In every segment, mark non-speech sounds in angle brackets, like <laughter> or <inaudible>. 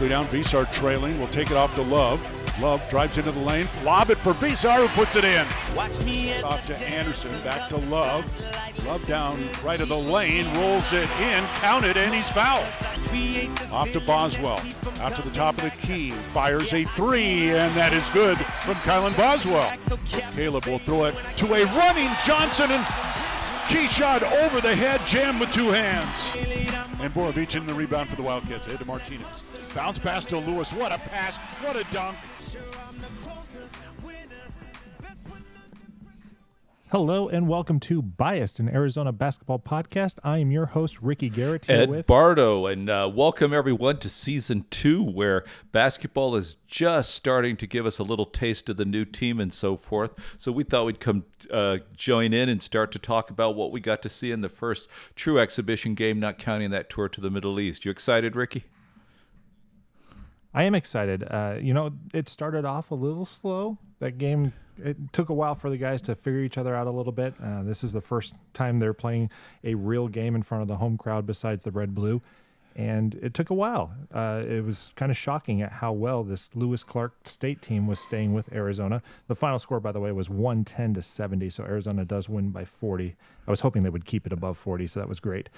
quickly down. Veesaar trailing. Will take it off to Love. Love drives into the lane. Lob it for Veesaar, who puts it in. Off to Anderson. Back to Love. Love down right of the lane. Rolls it in. Counted, and he's fouled. Off to Boswell. Out to the top of the key. Fires a three, and that is good from Kylan Boswell. Caleb will throw it to a running Johnson, and key shot over the head, jammed with two hands. And Borovich in the rebound for the Wildcats. Ahead to Martinez. Bounce pass to Lewis. What a pass. What a dunk. Hello and welcome to Biased, an Arizona basketball podcast. I am your host, Ricky Garrett, here Ed with Bardo, and uh, welcome everyone to season two, where basketball is just starting to give us a little taste of the new team and so forth. So we thought we'd come uh, join in and start to talk about what we got to see in the first true exhibition game, not counting that tour to the Middle East. You excited, Ricky? I am excited. Uh, you know, it started off a little slow. That game, it took a while for the guys to figure each other out a little bit. Uh, this is the first time they're playing a real game in front of the home crowd besides the red blue. And it took a while. Uh, it was kind of shocking at how well this Lewis Clark State team was staying with Arizona. The final score, by the way, was 110 to 70. So Arizona does win by 40. I was hoping they would keep it above 40, so that was great.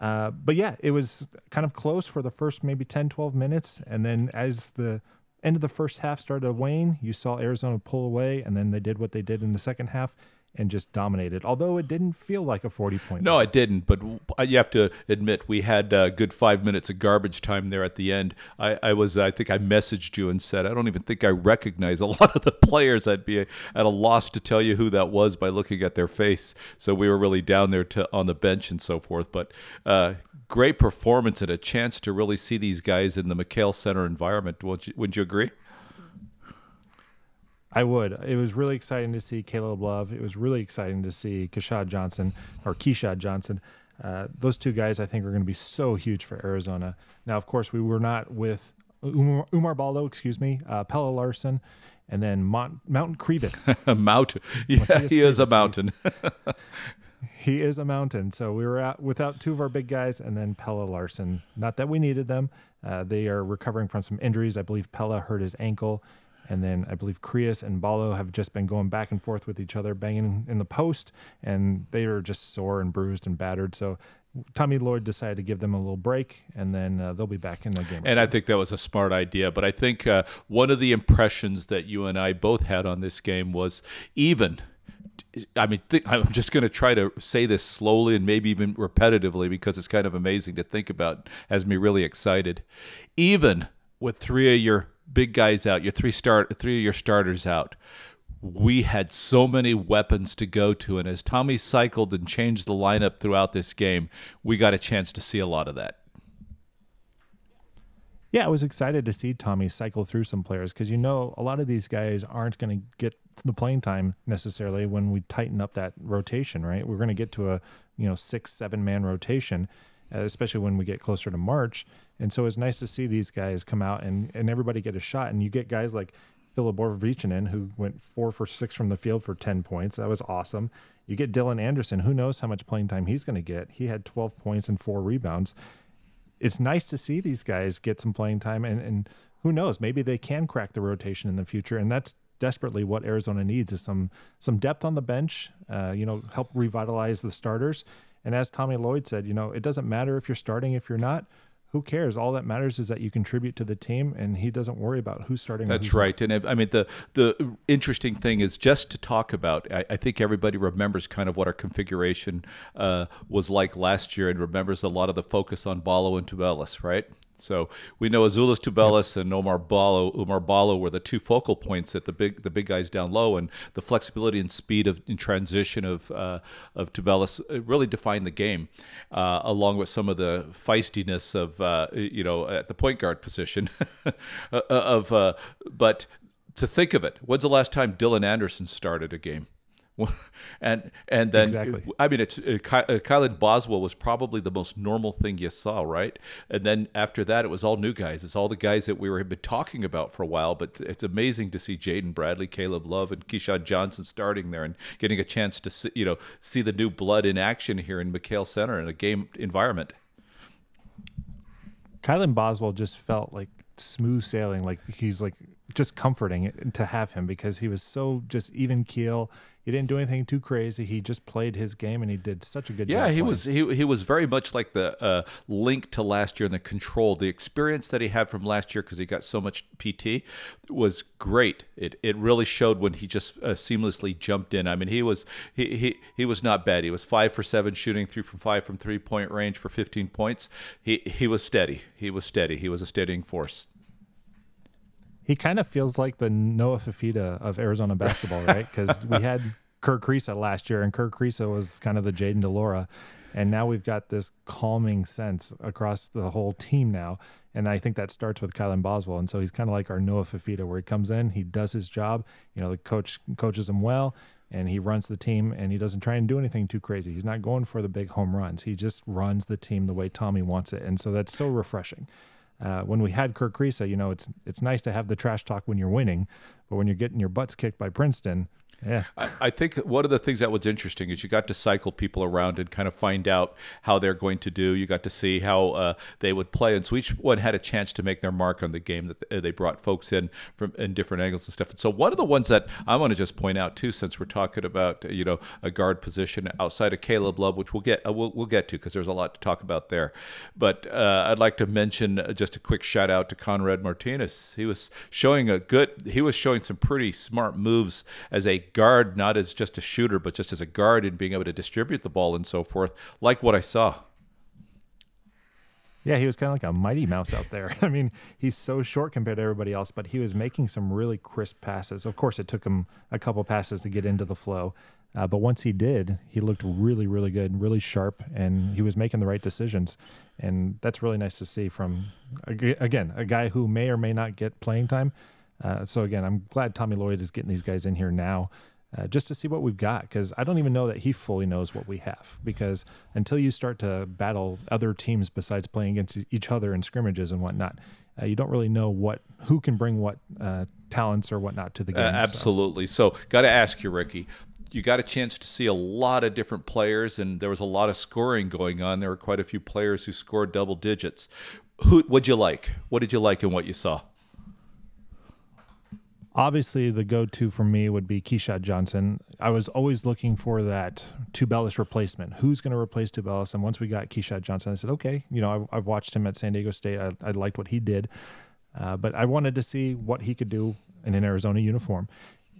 Uh, but yeah, it was kind of close for the first maybe 10, 12 minutes. And then as the end of the first half started to wane, you saw Arizona pull away, and then they did what they did in the second half and just dominated. Although it didn't feel like a 40 point. No, it didn't. But you have to admit, we had a good five minutes of garbage time there at the end. I, I was, I think I messaged you and said, I don't even think I recognize a <laughs> lot of the players. I'd be at a loss to tell you who that was by looking at their face. So we were really down there to, on the bench and so forth. But uh, great performance and a chance to really see these guys in the McKale Center environment. Wouldn't you, wouldn't you agree? I would. It was really exciting to see Caleb Love. It was really exciting to see Keshad Johnson or Keshad Johnson. Uh, those two guys, I think, are going to be so huge for Arizona. Now, of course, we were not with Umar, Umar Baldo, excuse me, uh, Pelle Larsson, and then Mont, Mountain Krivas. <laughs> mountain. Yeah, Matthias he is a mountain. <laughs> he is a mountain. So we were out without two of our big guys, and then Pelle Larsson. Not that we needed them. Uh, they are recovering from some injuries. I believe Pelle hurt his ankle. And then I believe Krivas and Ballo have just been going back and forth with each other, banging in the post, and they are just sore and bruised and battered. So Tommy Lloyd decided to give them a little break, and then uh, they'll be back in the game. And I think that was a smart idea. But I think uh, one of the impressions that you and I both had on this game was even. I mean, th- I'm just going to try to say this slowly and maybe even repetitively because it's kind of amazing to think about, has me really excited. Even with three of your big guys out, your three start three of your starters out. We had so many weapons to go to, and as Tommy cycled and changed the lineup throughout this game, we got a chance to see a lot of that. Yeah, I was excited to see Tommy cycle through some players because you know a lot of these guys aren't going to get the playing time necessarily when we tighten up that rotation, right? We're going to get to a you know six seven man rotation, especially when we get closer to March. And so it's nice to see these guys come out and, and everybody get a shot. And you get guys like Filip Borovicanin, who went four for six from the field for 10 points. That was awesome. You get Dylan Anderson, who knows how much playing time he's going to get. He had 12 points and four rebounds. It's nice to see these guys get some playing time. And, and who knows, maybe they can crack the rotation in the future. And that's desperately what Arizona needs is some some depth on the bench, uh, you know, help revitalize the starters. And as Tommy Lloyd said, you know, it doesn't matter if you're starting, if you're not who cares? All that matters is that you contribute to the team, and he doesn't worry about who's starting. That's who's right. Not. And I mean, the the interesting thing is just to talk about. I, I think everybody remembers kind of what our configuration uh, was like last year, and remembers a lot of the focus on Ballo and Tubelis, right? So we know Azuolas Tubelis and Omar Ballo, Omar Ballo were the two focal points at the big the big guys down low, and the flexibility and speed of in transition of uh, of Tubelis really defined the game, uh, along with some of the feistiness of uh, you know at the point guard position <laughs> uh, of. Uh, but to think of it, when's the last time Dylan Anderson started a game? <laughs> and and then exactly. I mean, it's uh, uh, Kylan Boswell was probably the most normal thing you saw, right? And then after that, it was all new guys. It's all the guys that we were been talking about for a while. But it's amazing to see Jaden Bradley, Caleb Love, and Keshad Johnson starting there and getting a chance to see, you know see the new blood in action here in McKale Center in a game environment. Kylan Boswell just felt like smooth sailing. Like he's like just comforting to have him because he was so just even keel. He didn't do anything too crazy. He just played his game and he did such a good yeah, job. Yeah, he playing. was he, he was very much like the uh, link to last year and the control. The experience that he had from last year because he got so much PT was great. It it really showed when he just uh, seamlessly jumped in. I mean, he was he, he he was not bad. He was five for seven shooting, three from five from three point range for 15 points. He he was steady. He was steady. He was a steadying force. He kind of feels like the Noah Fifita of Arizona <laughs> basketball, right? Because we had Kerr Kriisa last year, and Kerr Kriisa was kind of the Jayden de Laura. And now we've got this calming sense across the whole team now. And I think that starts with Kylan Boswell. And so he's kind of like our Noah Fifita, where he comes in, he does his job. You know, the coach coaches him well, and he runs the team, and he doesn't try and do anything too crazy. He's not going for the big home runs. He just runs the team the way Tommy wants it. And so that's so refreshing. Uh, when we had Kerr Kriisa, you know, it's it's nice to have the trash talk when you're winning, but when you're getting your butts kicked by Princeton, yeah. I, I, think one of the things that was interesting is you got to cycle people around and kind of find out how they're going to do. You got to see how uh, they would play. And so each one had a chance to make their mark on the game that they brought folks in from in different angles and stuff. And so one of the ones that I want to just point out too, since we're talking about, you know, a guard position outside of Caleb Love, which we'll get, uh, we'll, we'll get to because there's a lot to talk about there. But uh, I'd like to mention just a quick shout out to Conrad Martinez. He was showing a good, he was showing some pretty smart moves as a guard, not as just a shooter, but just as a guard and being able to distribute the ball and so forth, like what I saw. Yeah, he was kind of like a mighty mouse out there. <laughs> I mean, he's so short compared to everybody else, but he was making some really crisp passes. Of course, it took him a couple passes to get into the flow, uh, but once he did, he looked really, really good, really sharp, and he was making the right decisions. And that's really nice to see from, again, a guy who may or may not get playing time. Uh, so again, I'm glad Tommy Lloyd is getting these guys in here now uh, just to see what we've got because I don't even know that he fully knows what we have because until you start to battle other teams besides playing against each other in scrimmages and whatnot, uh, you don't really know what who can bring what uh, talents or whatnot to the game. absolutely. So, so got to ask you, Ricky. You got a chance to see a lot of different players, and there was a lot of scoring going on. There were quite a few players who scored double digits. Who? What'd you like? What did you like in what you saw? Obviously, the go-to for me would be Keshad Johnson. I was always looking for that Tubelis replacement. Who's going to replace Tubelis? And once we got Keshad Johnson, I said, okay, you know, I've, I've watched him at San Diego State. I, I liked what he did, uh, but I wanted to see what he could do in an Arizona uniform.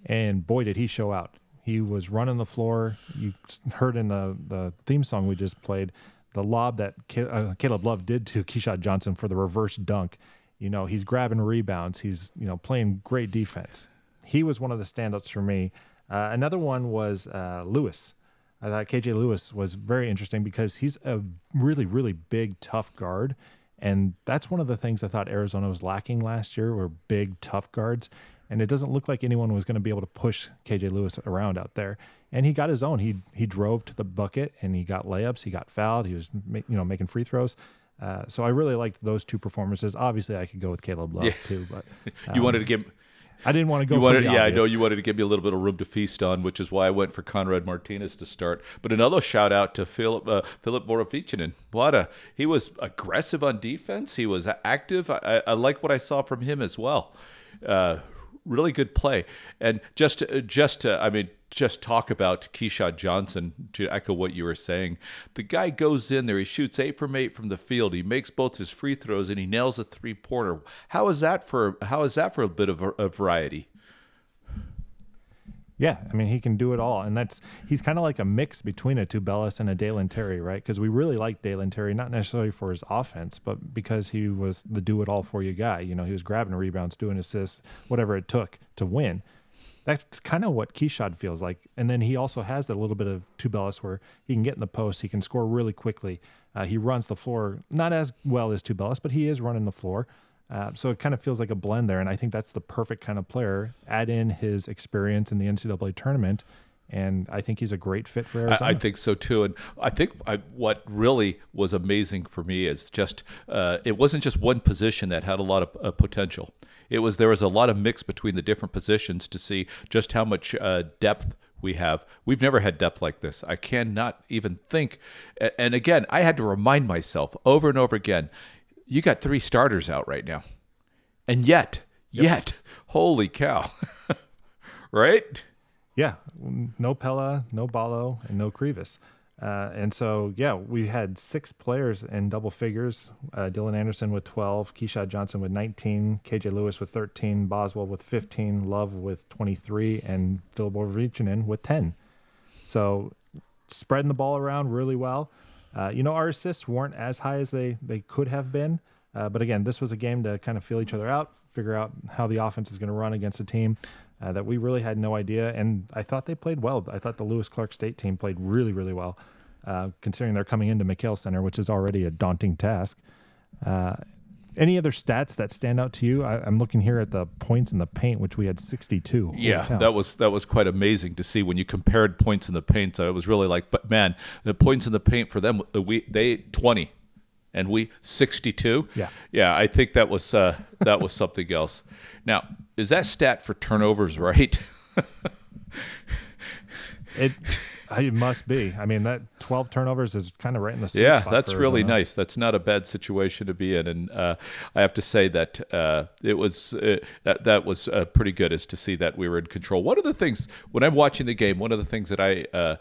And boy, did he show out. He was running the floor. You heard in the, the theme song we just played the lob that uh, Caleb Love did to Keshad Johnson for the reverse dunk you know, he's grabbing rebounds. He's, you know, playing great defense. He was one of the standouts for me. Uh, another one was uh, Lewis. I thought KJ Lewis was very interesting because he's a really, really big, tough guard. And that's one of the things I thought Arizona was lacking last year were big, tough guards. And it doesn't look like anyone was going to be able to push KJ Lewis around out there. And he got his own. He he drove to the bucket and he got layups. He got fouled. He was you know making free throws. Uh, so I really liked those two performances. Obviously, I could go with Caleb Love yeah. too, but um, <laughs> you wanted to give. I didn't want to go. You wanted, yeah. I know you wanted to give me a little bit of room to feast on, which is why I went for Conrad Martinez to start. But another shout out to Philip uh, Filip Borovicanin. What a he was aggressive on defense. He was active. I, I, I like what I saw from him as well. Uh, really good play. And just uh, just to, I mean, just talk about Keshad Johnson to echo what you were saying. The guy goes in there, he shoots eight from eight from the field, he makes both his free throws, and he nails a three pointer. How is that for? How is that for a bit of a, a variety? Yeah, I mean he can do it all, and that's he's kind of like a mix between a Tubelis and a Dalen Terry, right? Because we really like Dalen Terry, not necessarily for his offense, but because he was the do it all for you guy. You know, he was grabbing rebounds, doing assists, whatever it took to win. That's kind of what Keshad feels like, and then he also has that little bit of Tubelis where he can get in the post, he can score really quickly. Uh, he runs the floor not as well as Tubelis, but he is running the floor. Uh, so it kind of feels like a blend there, and I think that's the perfect kind of player. Add in his experience in the NCAA tournament, and I think he's a great fit for Arizona. I, I think so too, and I think I, what really was amazing for me is just uh, it wasn't just one position that had a lot of uh, potential. It was there was a lot of mix between the different positions to see just how much uh, depth we have. We've never had depth like this. I cannot even think. And again, I had to remind myself over and over again you got three starters out right now. And yet, yep. yet, holy cow. <laughs> right? Yeah. No Pelle, no Ballo, and no Krivas. Uh, and so, yeah, we had six players in double figures. Uh, Dylan Anderson with 12, Keshad Johnson with 19, KJ Lewis with 13, Boswell with 15, Love with 23, and Phil Borovicanin with 10. So, spreading the ball around really well. Uh, you know, our assists weren't as high as they, they could have been. Uh, but again, this was a game to kind of feel each other out, figure out how the offense is going to run against a team uh, that we really had no idea. And I thought they played well. I thought the Lewis Clark State team played really, really well, uh, considering they're coming into McKale Center, which is already a daunting task. Any other stats that stand out to you? I, am looking here at the points in the paint, which we had 62. yeah, that was that was quite amazing to see when you compared points in the paint. So it was really like, but man, the points in the paint for them, uh, we they 20, and we 62. Yeah, yeah, I think that was uh, that was something else. Now, is that stat for turnovers <laughs> right? it <laughs> it must be. I mean, that 12 turnovers is kind of right in the yeah. that's really nice. That's not a bad situation to be in, and uh, I have to say that uh, it was uh, that that was uh, pretty good, is to see that we were in control. One of the things when I'm watching the game, one of the things that I uh,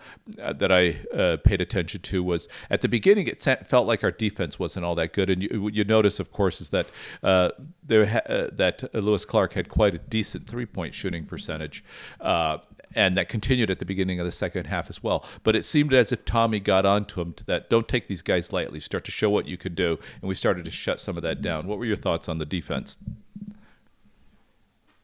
that I uh, paid attention to was at the beginning, it felt like our defense wasn't all that good, and you, you notice, of course, is that there ha- that Lewis Clark had quite a decent three point shooting percentage and that continued at the beginning of the second half as well. But it seemed as if Tommy got onto him to that. Don't take these guys lightly. Start to show what you can do, and we started to shut some of that down. What were your thoughts on the defense?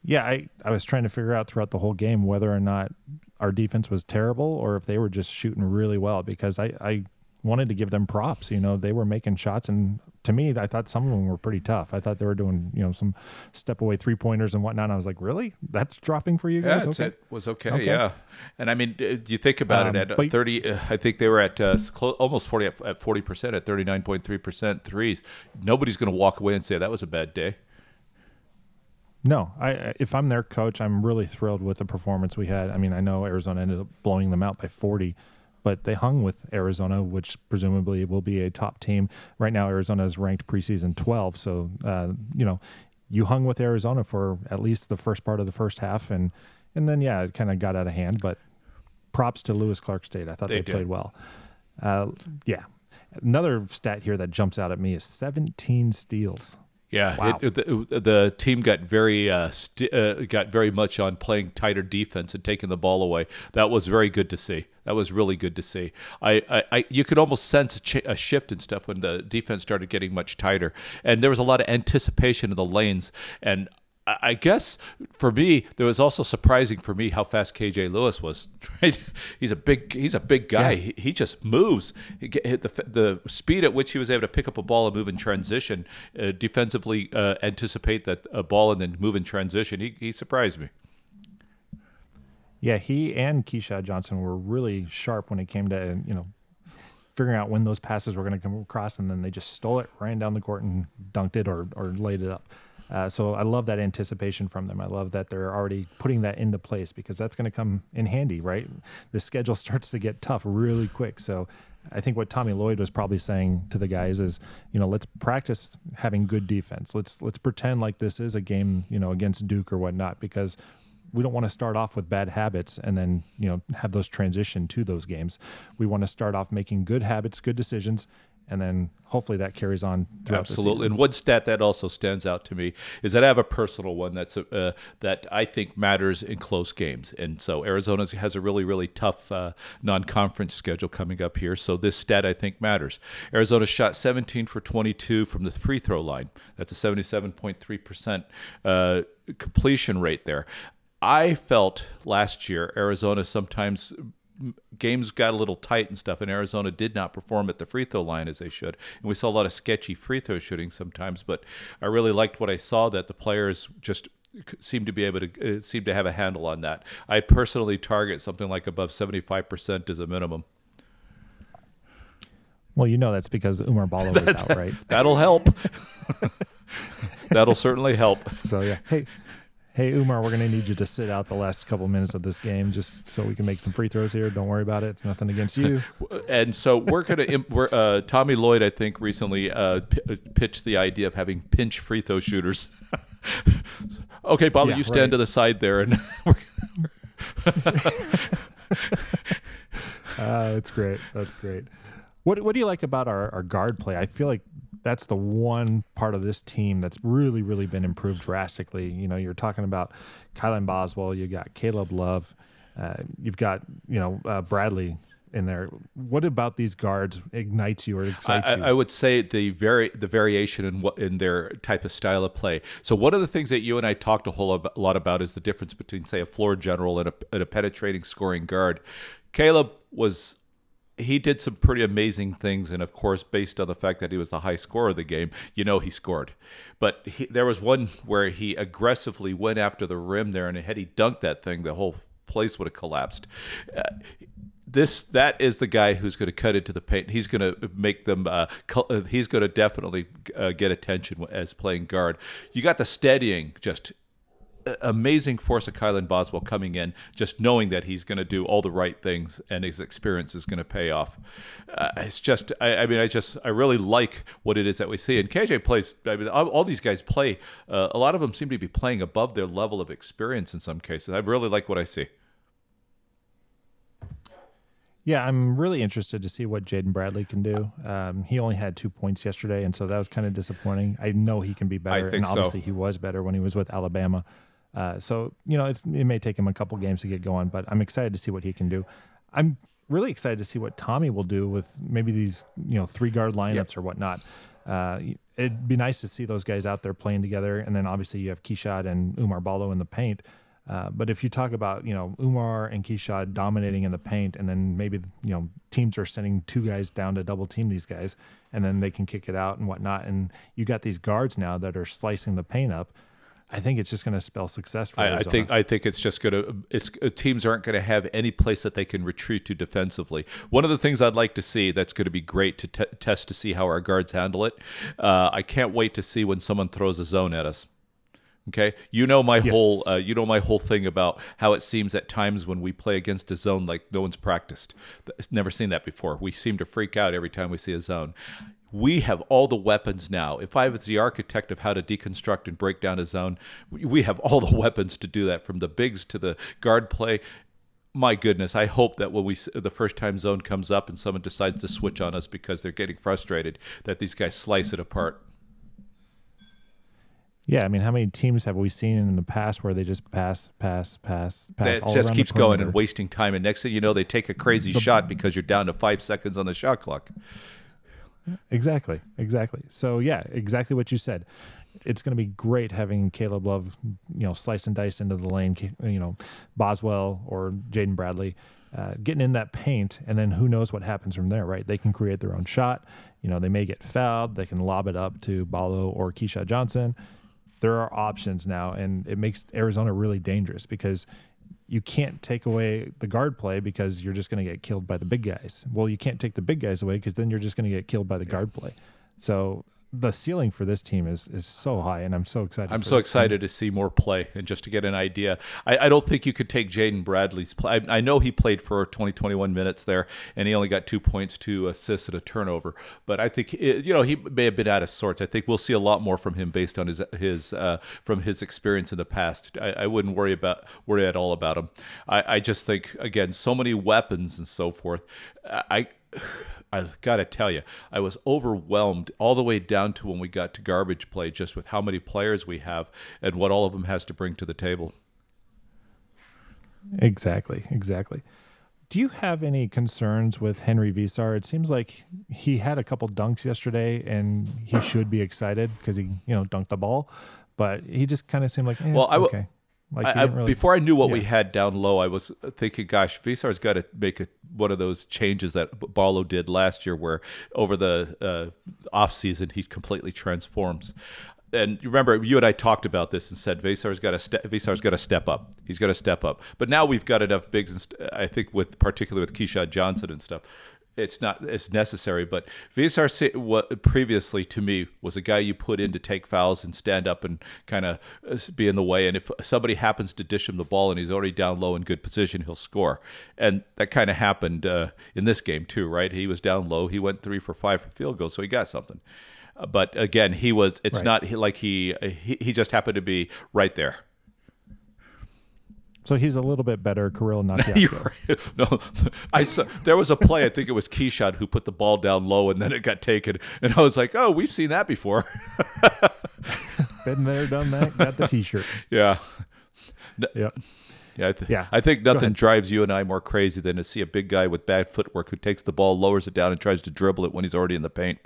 Yeah, I, I was trying to figure out throughout the whole game whether or not our defense was terrible or if they were just shooting really well because I, I wanted to give them props. You know, they were making shots and to me, I thought some of them were pretty tough. I thought they were doing, you know, some step away three pointers and whatnot. And I was like, really? That's dropping for you guys? Yeah, okay. it was okay, okay, Yeah. And I mean, uh, you think about um, it at but, 30, uh, I think they were at uh, close, almost 40 at 40%, at 39.3% threes. Nobody's going to walk away and say that was a bad day. No, I if I'm their coach, I'm really thrilled with the performance we had. I mean, I know Arizona ended up blowing them out by 40, but they hung with Arizona, which presumably will be a top team. Right now, Arizona is ranked preseason 12. So, uh, you know, you hung with Arizona for at least the first part of the first half. And, and then, yeah, it kind of got out of hand. But props to Lewis Clark State. I thought they, they played well. Uh, yeah. Another stat here that jumps out at me is 17 steals. Yeah, wow. it, the, the, team got very uh, st- uh, got very much on playing tighter defense and taking the ball away. That was very good to see. That was really good to see. I, I, I you could almost sense a, ch- a, shift and stuff when the defense started getting much tighter, and there was a lot of anticipation in the lanes. And I guess for me, there was also surprising for me how fast KJ Lewis was. <laughs> Right, he's a big he's a big guy. Yeah. He, he, just moves. He get, the the speed at which he was able to pick up a ball and move in transition, uh, defensively uh, anticipate that a ball and then move in transition. He he surprised me. Yeah, he and Keshad Johnson were really sharp when it came to you know figuring out when those passes were going to come across, and then they just stole it, ran down the court, and dunked it or or laid it up. Uh, so I love that anticipation from them. I love that they're already putting that into place because that's going to come in handy, right? The schedule <laughs> starts to get tough really quick. So I think what Tommy Lloyd was probably saying to the guys is, you know, let's practice having good defense. Let's let's pretend like this is a game, you know, against Duke or whatnot, because we don't want to start off with bad habits and then you know have those transition to those games. We want to start off making good habits, good decisions, and then hopefully that carries on throughout Absolutely. And one stat that also stands out to me is that I have a personal one that's a, uh, that I think matters in close games. And so Arizona has a really really tough uh, non-conference schedule coming up here. So this stat I think matters. Arizona shot 17 for 22 from the free throw line. That's a 77.3 percent uh, completion rate there. I felt last year Arizona sometimes games got a little tight and stuff, and Arizona did not perform at the free throw line as they should. And we saw a lot of sketchy free throw shooting sometimes, but I really liked what I saw that the players just seem to be able to uh, seem to have a handle on that. I personally target something like above 75% as a minimum. Well, you know that's because Umar <laughs> Ballo is out, right? That'll help. <laughs> <laughs> That'll certainly help. So yeah. Hey, hey Umar, we're gonna need you to sit out the last couple minutes of this game just so we can make some free throws here. Don't worry about it; it's nothing against you. <laughs> and so we're gonna. We're, uh, Tommy Lloyd, I think, recently uh, p- uh, pitched the idea of having pinch free throw shooters. <laughs> okay, Bobby, yeah, you stand right. to the side there, and <laughs> we're uh, it's great. That's great. What What do you like about our, our guard play? I feel like that's the one part of this team that's really, really been improved drastically. You know, you're talking about Kylan Boswell, you got Caleb Love, uh, you've got you know uh, Bradley in there. What about these guards ignites you or excites I, you? I would say the very the variation in what in their type of style of play. So one of the things that you and I talked a whole lot about is the difference between say a floor general and a, and a penetrating scoring guard. Caleb was he did some pretty amazing things, and of course, based on the fact that he was the high scorer of the game, you know he scored. But he, there was one where he aggressively went after the rim there, and had he dunked that thing, the whole place would have collapsed. Uh, this that is the guy who's going to cut into the paint. He's going to make them. Uh, uh he's going to definitely uh, get attention as playing guard. You got the steadying just amazing force of Kylan Boswell coming in, just knowing that he's going to do all the right things and his experience is going to pay off. Uh, it's just, I, I, mean, I just, I really like what it is that we see. And KJ plays, I mean, all, all these guys play, uh, a lot of them seem to be playing above their level of experience in some cases. I really like what I see. Yeah, I'm really interested to see what Jaden Bradley can do. Um, he only had two points yesterday, and so that was kind of disappointing. I know he can be better, and obviously so. he was better when he was with Alabama. Uh, so you know, it's it may take him a couple games to get going, but I'm excited to see what he can do. I'm really excited to see what Tommy will do with maybe these you know three guard lineups yep. or whatnot. Uh, it'd be nice to see those guys out there playing together, and then obviously you have Keshad and Umar Ballo in the paint. Uh, but if you talk about you know Umar and Keshad dominating in the paint, and then maybe you know teams are sending two guys down to double team these guys, and then they can kick it out and whatnot, and you got these guards now that are slicing the paint up. I think it's just going to spell success for I, I, think I think it's just going to it's uh, teams aren't going to have any place that they can retreat to defensively. One of the things I'd like to see that's going to be great to t- test to see how our guards handle it. Uh, I can't wait to see when someone throws a zone at us. Okay, you know my yes. whole uh, you know my whole thing about how it seems at times when we play against a zone like no one's practiced. Never seen that before. We seem to freak out every time we see a zone we have all the weapons now. If I was the architect of how to deconstruct and break down a zone, we have all the <laughs> weapons to do that from the bigs to the guard play. My goodness, I hope that when we the first time zone comes up and someone decides to switch on us because they're getting frustrated, that these guys slice it apart. Yeah, I mean, how many teams have we seen in the past where they just pass, pass, pass, pass? That just keeps going and wasting time, and next thing you know, they take a crazy the, shot because you're down to five seconds on the shot clock. Exactly, exactly. So yeah, exactly what you said. It's going to be great having Caleb Love, you know, slice and dice into the lane. You know, Boswell or Jaden Bradley. Uh, getting in that paint, and then who knows what happens from there, right? They can create their own shot. You know, they may get fouled. They can lob it up to Ballo or Keshad Johnson. There are options now, and it makes Arizona really dangerous because you can't take away the guard play because you're just going to get killed by the big guys. Well, you can't take the big guys away because then you're just going to get killed by the guard play. So the ceiling for this team is is so high, and I'm so excited. I'm so excited team. to see more play and just to get an idea. I, I don't think you could take Jaden Bradley's play. I, I, know he played for 20, 21 minutes there, and he only got two points, two assists, and a turnover. But I think it, you know he may have been out of sorts. I think we'll see a lot more from him based on his his uh, from his experience in the past. I, I, wouldn't worry about worry at all about him. I, I just think again, so many weapons and so forth. I I got to tell you, I was overwhelmed all the way down to when we got to garbage play, just with how many players we have and what all of them has to bring to the table. Exactly, exactly. Do you have any concerns with Henri Veesaar? It seems like he had a couple dunks yesterday, and he should be excited because he, you know, dunked the ball. But he just kind of seemed like, eh, well, I w- okay. Like I, really, before I knew what yeah. we had down low, I was thinking, gosh, Veesaar's got to make a, one of those changes that Ballo did last year, where over the uh, off season he completely transforms. And you remember, you and I talked about this and said Veesaar's got to ste- Veesaar's got to step up. He's got to step up. But now we've got enough bigs, and st- I think with particularly with Keshad Johnson and stuff it's not it's necessary. But Veesaar what previously to me was a guy you put in to take fouls and stand up and kind of uh, be in the way. And if somebody happens to dish him the ball and he's already down low in good position, he'll score. And that kind of happened uh, in this game too, right? He was down low. He went three for five for field goals, so he got something. But again, he was. It's right. not like he, he he just happened to be right there. So he's a little bit better, Kirill, not <laughs> right. <laughs> No, <laughs> I saw there was a play. I think it was Keshad who put the ball down low, and then it got taken. And I was like, "Oh, we've seen that before." Been there, done that. Got the T-shirt. Yeah. Yeah. Yeah, I, th- yeah. I think nothing drives you and I more crazy than to see a big guy with bad footwork who takes the ball, lowers it down, and tries to dribble it when he's already in the paint.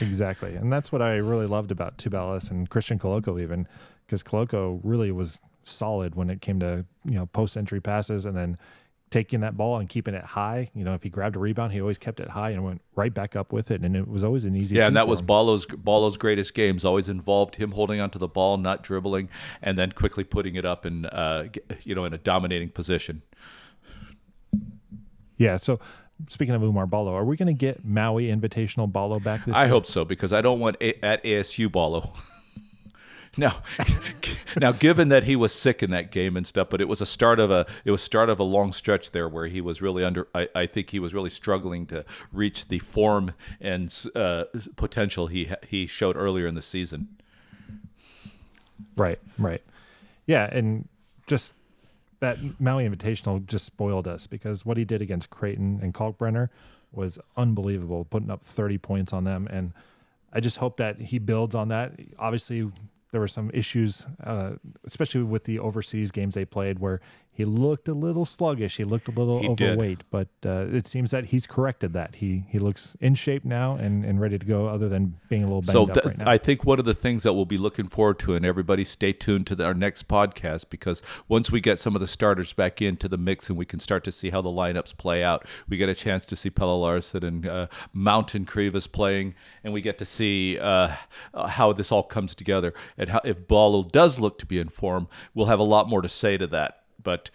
exactly, and that's what I really loved about Tubelis and Christian Koloko, even because Koloko really was solid when it came to you know post entry passes and then taking that ball and keeping it high. You know, if he grabbed a rebound, he always kept it high and went right back up with it, and it was always an easy. Yeah, and that was Ballo's Ballo's greatest games. Always involved him holding onto the ball, not dribbling, and then quickly putting it up in uh, you know in a dominating position. Yeah. So. Speaking of Umar Ballo, are we going to get Maui Invitational Ballo back this I year? I hope so because I don't want a- at ASU Ballo. <laughs> <laughs> Now, now, given that he was sick in that game and stuff, but it was a start of a it was start of a long stretch there where he was really under. I, I think he was really struggling to reach the form and uh, potential he he showed earlier in the season. Right, right, yeah, and just that Maui Invitational just spoiled us because what he did against Creighton and Kalkbrenner was unbelievable, putting up 30 points on them and. I just hope that he builds on that. Obviously, there were some issues, uh, especially with the overseas games they played, where he looked a little sluggish. He looked a little he overweight, did. but uh, it seems that he's corrected that. He he looks in shape now and, and ready to go. Other than being a little banged so th- up right now. I think one of the things that we'll be looking forward to, and everybody stay tuned to the, our next podcast because once we get some of the starters back into the mix and we can start to see how the lineups play out, we get a chance to see Pelle Larsson and uh, Mountain Krivas playing, and we get to see uh, how this all comes together and how if Ballo does look to be in form, we'll have a lot more to say to that but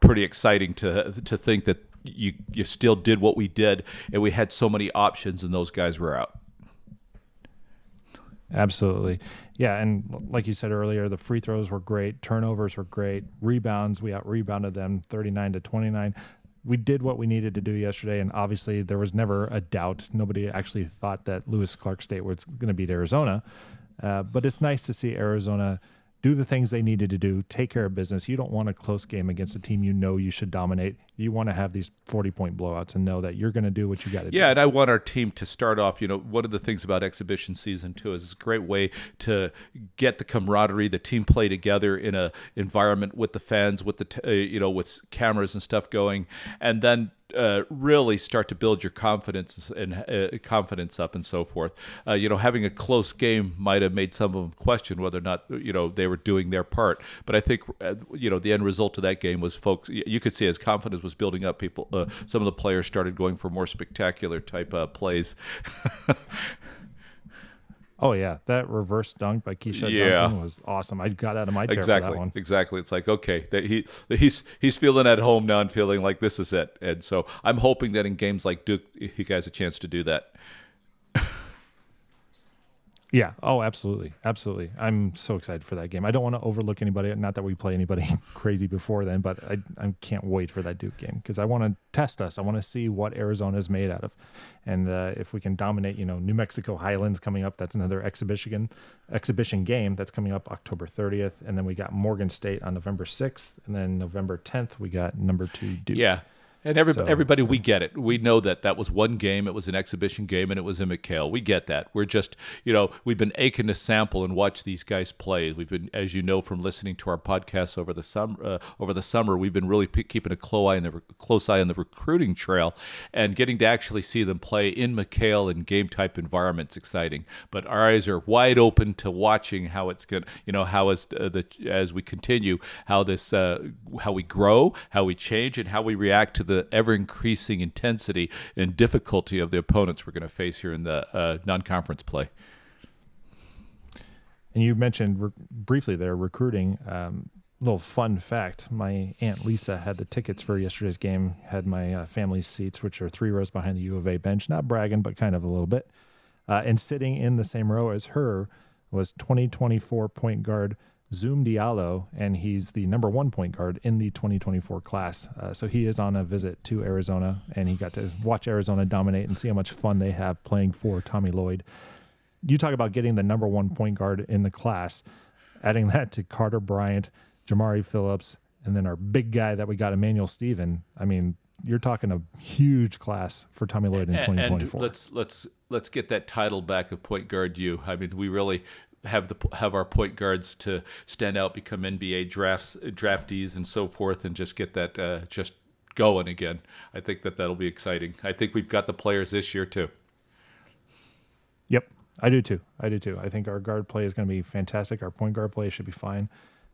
pretty exciting to to think that you you still did what we did, and we had so many options, and those guys were out. Absolutely. Yeah. And like you said earlier, the free throws were great. Turnovers were great. Rebounds, we out rebounded them 39 to 29. We did what we needed to do yesterday. And obviously, there was never a doubt. Nobody actually thought that Lewis Clark State was going to beat Arizona. Uh, but it's nice to see Arizona do the things they needed to do, take care of business. You don't want a close game against a team you know you should dominate. You want to have these 40 point blowouts and know that you're going to do what you got to yeah, do. Yeah, and I want our team to start off, you know, one of the things about exhibition season too is it's a great way to get the camaraderie, the team play together in a environment with the fans, with the, t- uh, you know, with cameras and stuff going. And then uh, really start to build your confidence and uh, confidence up and so forth. Uh, you know, having a close game might have made some of them question whether or not you know they were doing their part. But I think uh, you know the end result of that game was folks. You could see as confidence was building up, people, uh, some of the players started going for more spectacular type plays. <laughs> Oh yeah, that reverse dunk by Keshad yeah. Johnson was awesome. I got out of my chair exactly, for that one. Exactly. It's like okay, that he he's he's feeling at home now and feeling like this is it. And so I'm hoping that in games like Duke, he has a chance to do that. <laughs> Yeah. Oh, absolutely. Absolutely. I'm so excited for that game. I don't want to overlook anybody. Not that we play anybody <laughs> crazy before then, but I, I can't wait for that Duke game because I want to test us. I want to see what Arizona is made out of. And uh, if we can dominate, you know, New Mexico Highlands coming up, that's another exhibition exhibition game that's coming up October 30th. And then we got Morgan State on November 6th. And then November 10th, we got number two Duke. Yeah. And every, so, everybody, we get it. We know that that was one game. It was an exhibition game, and it was in McKale. We get that. We're just, you know, we've been aching to sample and watch these guys play. We've been, as you know, from listening to our podcasts over the summer. Uh, over the summer, we've been really p- keeping a close eye on the close eye on the recruiting trail, and getting to actually see them play in McKale in game type environments exciting. But our eyes are wide open to watching how it's going. You know, how as uh, the as we continue, how this, uh, how we grow, how we change, and how we react to the the ever increasing intensity and difficulty of the opponents we're going to face here in the uh, non conference play. And you mentioned re- briefly there recruiting. Um, little fun fact: my aunt Lisa had the tickets for yesterday's game. Had my uh, family's seats, which are three rows behind the U of A bench. Not bragging, but kind of a little bit. Uh, and sitting in the same row as her was 2024 point guard Zoom Diallo, and he's the number one point guard in the 2024 class. Uh, so he is on a visit to Arizona, and he got to watch Arizona dominate and see how much fun they have playing for Tommy Lloyd. You talk about getting the number one point guard in the class, adding that to Carter Bryant, Jamari Phillips, and then our big guy that we got, Emmanuel Stephen. I mean, you're talking a huge class for Tommy Lloyd in 2024. And let's let's let's get that title back of point guard you. I mean, we really have the have our point guards to stand out, become NBA drafts draftees and so forth, and just get that uh, just going again. I think that that'll be exciting. I think we've got the players this year too. Yep, I do too. I do too. I think our guard play is going to be fantastic. Our point guard play should be fine,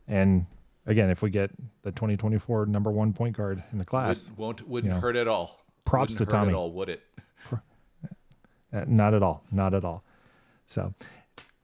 and again, if we get the 2024 number one point guard in the class, Would, not wouldn't you know, hurt at all. Props wouldn't to Tommy. At all, would it? <laughs> Uh, not at all. Not at all. So,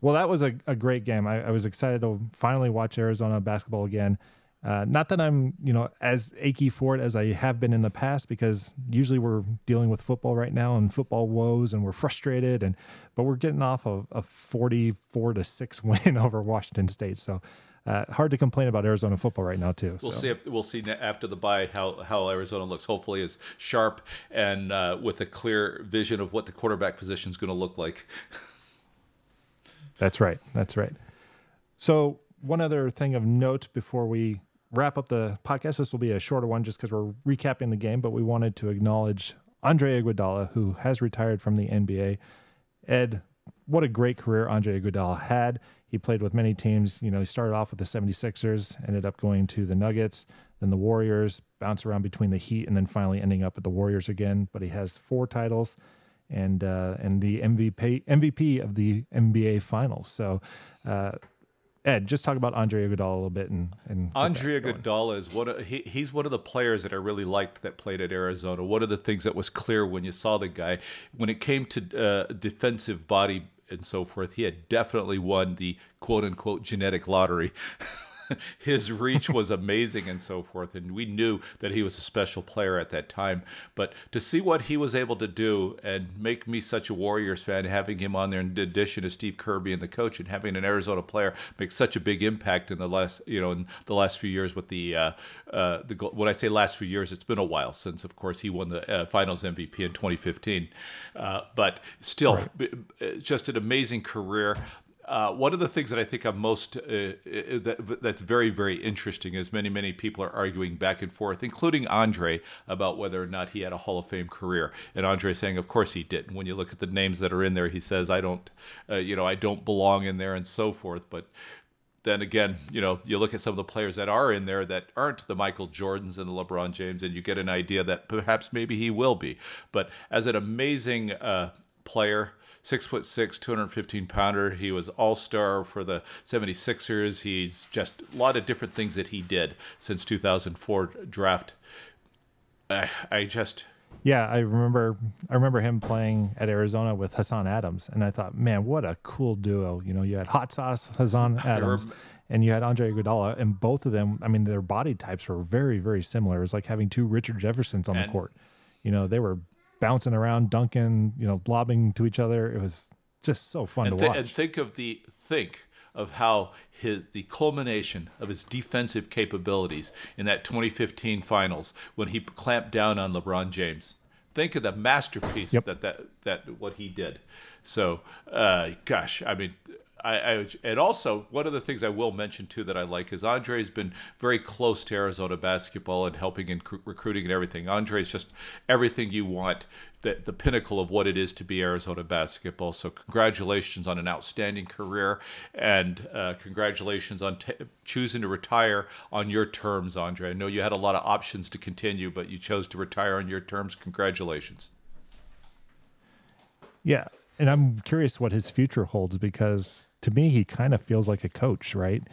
well, that was a, a great game. I, I was excited to finally watch Arizona basketball again. Uh, not that I'm, you know, as achy for it as I have been in the past, because usually we're dealing with football right now and football woes, and we're frustrated. And but we're getting off a, a 44 to six <laughs> win over Washington State, so uh, hard to complain about Arizona football right now too. We'll so. see if we'll see after the bye how how Arizona looks. Hopefully, is sharp and uh, with a clear vision of what the quarterback position is going to look like. <laughs> That's right. That's right. So one other thing of note before we wrap up the podcast, this will be a shorter one just because we're recapping the game, but we wanted to acknowledge Andre Iguodala, who has retired from the NBA. Ed, what a great career Andre Iguodala had. He played with many teams. You know, he started off with the 76ers, ended up going to the Nuggets, then the Warriors, bounced around between the Heat, and then finally ending up at the Warriors again. But he has four titles and uh, and the MVP MVP of the NBA Finals. So, uh, Ed, just talk about Andre Iguodala a little bit and, and Andre Iguodala is one of he, he's one of the players that I really liked that played at Arizona. One of the things that was clear when you saw the guy when it came to uh, defensive body and so forth, he had definitely won the quote unquote genetic lottery. <laughs> <laughs> his reach was amazing and so forth. And we knew that he was a special player at that time. But to see what he was able to do and make me such a Warriors fan, having him on there in addition to Steve Kerr and the coach, and having an Arizona player make such a big impact in the last, you know, in the last few years with the, uh, uh, the when I say last few years, it's been a while since, of course, he won the uh, Finals MVP in 2015. Uh, but still, right. just an amazing career. Uh, one of the things that I think I'm most uh, uh, that, that's very very interesting is many many people are arguing back and forth, including Andre, about whether or not he had a Hall of Fame career. And Andre saying, of course he didn't. when you look at the names that are in there, he says, I don't, uh, you know, I don't belong in there, and so forth. But then again, you know, you look at some of the players that are in there that aren't the Michael Jordans and the LeBron James, and you get an idea that perhaps maybe he will be. But as an amazing uh, player six foot six, 215 pounder. He was all star for the 76ers. He's just a lot of different things that he did since 2004 draft. I, I just. Yeah, I remember. I remember him playing at Arizona with Hassan Adams, and I thought, man, what a cool duo! You know, you had Hot Sauce Hassan <laughs> Adams, and you had Andre Iguodala, and both of them. I mean, their body types were very, very similar. It was like having two Richard Jeffersons on and, the court. You know, they were bouncing around, dunking, you know, lobbing to each other. It was just so fun and to watch. And think of the think of how his the culmination of his defensive capabilities in that 2015 finals when he clamped down on LeBron James. Think of the masterpiece yep. that, that that what he did. So, uh, gosh, I mean, I, I, and also one of the things I will mention too that I like is Andre's been very close to Arizona basketball and helping in recruiting and everything. Andre's just everything you want, the, the pinnacle of what it is to be Arizona basketball. So congratulations on an outstanding career, and uh, congratulations on t- choosing to retire on your terms, Andre. I know you had a lot of options to continue, but you chose to retire on your terms. Congratulations. Yeah, and I'm curious what his future holds because to me, he kind of feels like a coach, right?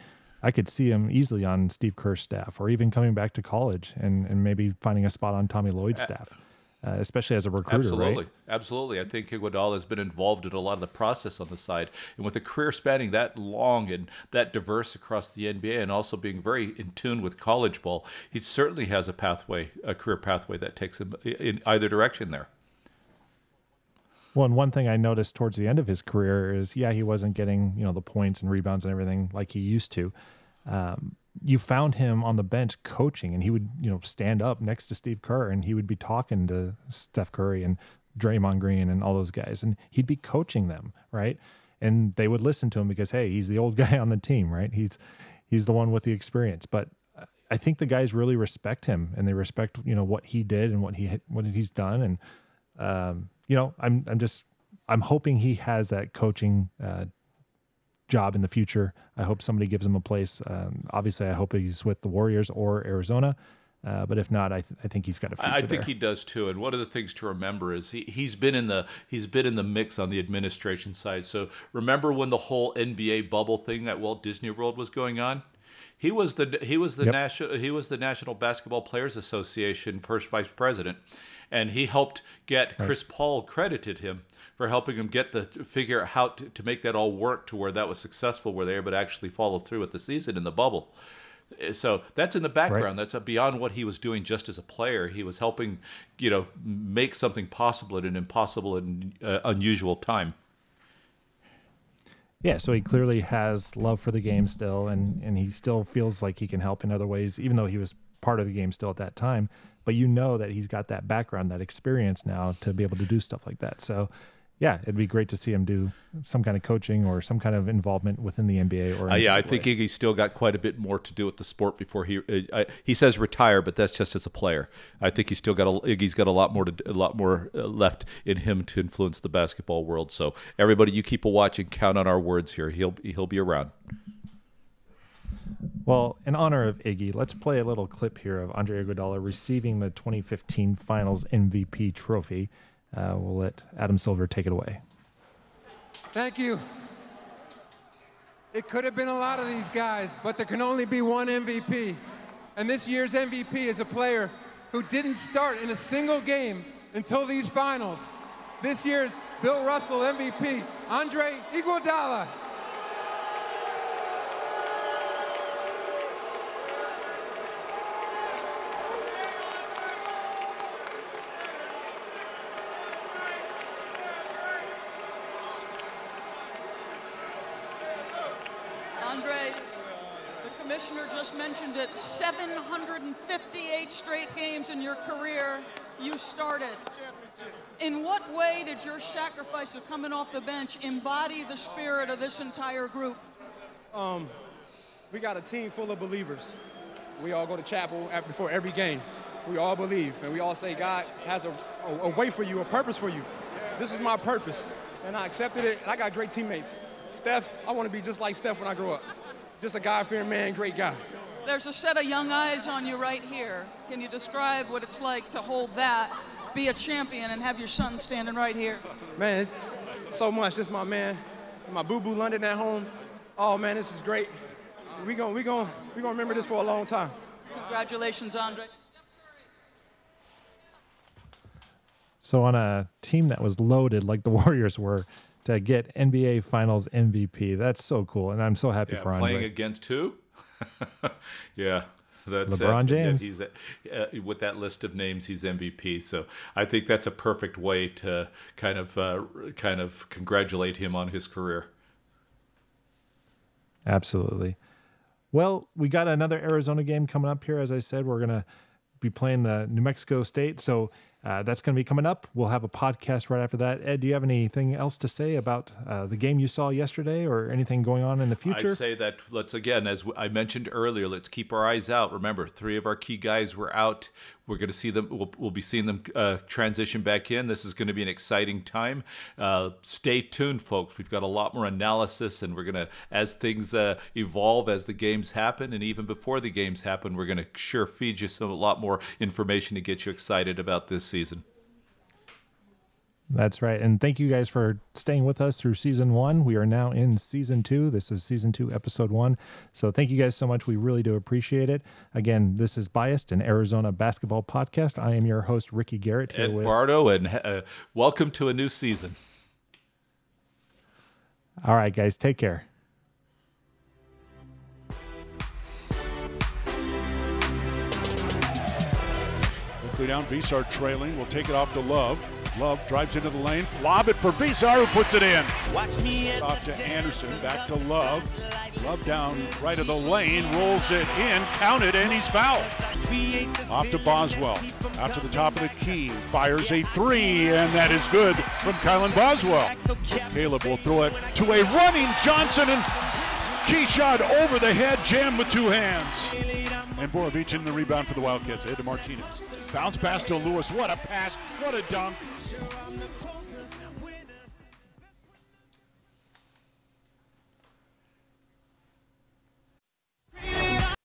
I could see him easily on Steve Kerr's staff or even coming back to college and, and maybe finding a spot on Tommy Lloyd's staff, uh, especially as a recruiter. Absolutely. Right? Absolutely. I think Iguodala has been involved in a lot of the process on the side. And with a career spanning that long and that diverse across the NBA and also being very in tune with college ball, he certainly has a pathway, a career pathway that takes him in either direction there. Well, and one thing I noticed towards the end of his career is, yeah, he wasn't getting you know the points and rebounds and everything like he used to, um, you found him on the bench coaching, and he would you know stand up next to Steve Kerr, and he would be talking to Steph Curry and Draymond Green and all those guys, and he'd be coaching them, right? And they would listen to him because hey, he's the old <laughs> guy on the team, right? He's he's the one with the experience, but I think the guys really respect him and they respect you know what he did and what he what he's done and um, you know I'm I'm just I'm hoping he has that coaching uh, job in the future. I hope somebody gives him a place. Um, obviously, I hope he's with the Warriors or Arizona. Uh, but if not, I, th- I think he's got a future. I think there. he does too. And one of the things to remember is he he's been in the he's been in the mix on the administration side. So remember when the whole NBA bubble thing at Walt Disney World was going on? He was the he was the Yep. national he was the National Basketball Players Association first vice president, and he helped get Chris Paul credited him for helping him get the figure out how to, to make that all work to where that was successful, where they were able to actually follow through with the season in the bubble. Uh, So that's in the background. That's beyond what he was doing just as a player. He was helping, you know, make something possible at an impossible and uh, unusual time. Yeah, so he clearly has love for the game still, and and he still feels like he can help in other ways, even though he was part of the game still at that time. But you know that he's got that background, that experience now to be able to do stuff like that. So, yeah, it'd be great to see him do some kind of coaching or some kind of involvement within the NBA or Uh, yeah, I think Iggy's still got quite a bit more to do with the sport before he uh, I, he says retire, but that's just as a player. I think he's still got a, Iggy's got a lot more to a lot more uh, left in him to influence the basketball world. So everybody, you keep a watch and count on our words here. He'll he'll be around. Well, in honor of Iggy, let's play a little clip here of Andre Iguodala receiving the 2015 Finals MVP trophy. Uh, we'll let Adam Silver take it away. Thank you. It could have been a lot of these guys, but there can only be one MVP. And this year's MVP is a player who didn't start in a single game until these finals. This year's Bill Russell MVP, Andre Iguodala. Andre, the commissioner just mentioned it 758 straight games in your career you started. In what way did your sacrifice of coming off the bench embody the spirit of this entire group? Um, we got a team full of believers. We all go to chapel before every game. We all believe, and we all say God has a, a, a way for you, a purpose for you. This is my purpose, and I accepted it. And I got great teammates. Steph, I want to be just like Steph when I grow up. Just a God-fearing man, great guy. There's a set of young eyes on you right here. Can you describe what it's like to hold that, be a champion, and have your son standing right here? Man, it's so much. This is my man, my boo-boo London at home. Oh man, this is great. We gon' we gon' we gonna remember this for a long time. Congratulations, Andre. So on a team that was loaded like the <laughs> Warriors were, to get NBA Finals MVP, that's so cool, and I'm so happy Yeah, for playing against who? <laughs> yeah, that's LeBron it. James. he's uh, with that list of names, he's MVP. So I think that's a perfect way to kind of uh, kind of congratulate him on his career. Absolutely. Well, we got another Arizona game coming up here. As I said, we're gonna be playing the New Mexico State, so uh, that's going to be coming up. We'll have a podcast right after that. Ed, do you have anything else to say about uh, the game you saw yesterday, or anything going on in the future? I say that let's again, as I mentioned earlier, let's keep our eyes out. Remember, three of our key guys were out. We're going to see them. We'll, we'll be seeing them uh, transition back in. This is going to be an exciting time. Uh, stay tuned, folks. We've got a lot more analysis, and we're going to, as things uh, evolve, as the games happen, and even before the games happen, we're going to sure feed you some a lot more information to get you excited about this season. That's right. And thank you guys for staying with us through season one. We are now in season two. This is season two, episode one. So thank you guys so much. We really do appreciate it. Again, this is Biased, an Arizona basketball podcast. I am your host, Ricky Garrett, here Ed with. Bardo, and uh, welcome to a new season. All right, guys, take care. Quickly down, Veesaar trailing. We'll take it off to Love. Love drives into the lane. Lob it for Veesaar, who puts it in. Watch me Off to Anderson. Back to Love. Love down right of the lane. Rolls it in. Counted, and he's fouled. Off to Boswell. Out to the top of the key. Fires a three, and that is good from Kylan Boswell. Caleb will throw it to a running Johnson, and Keshad over the head, jammed with two hands. And Borovicanin the rebound for the Wildcats. Ahead to Martinez. Bounce pass to Lewis. What a pass. What a dunk picture, I'm the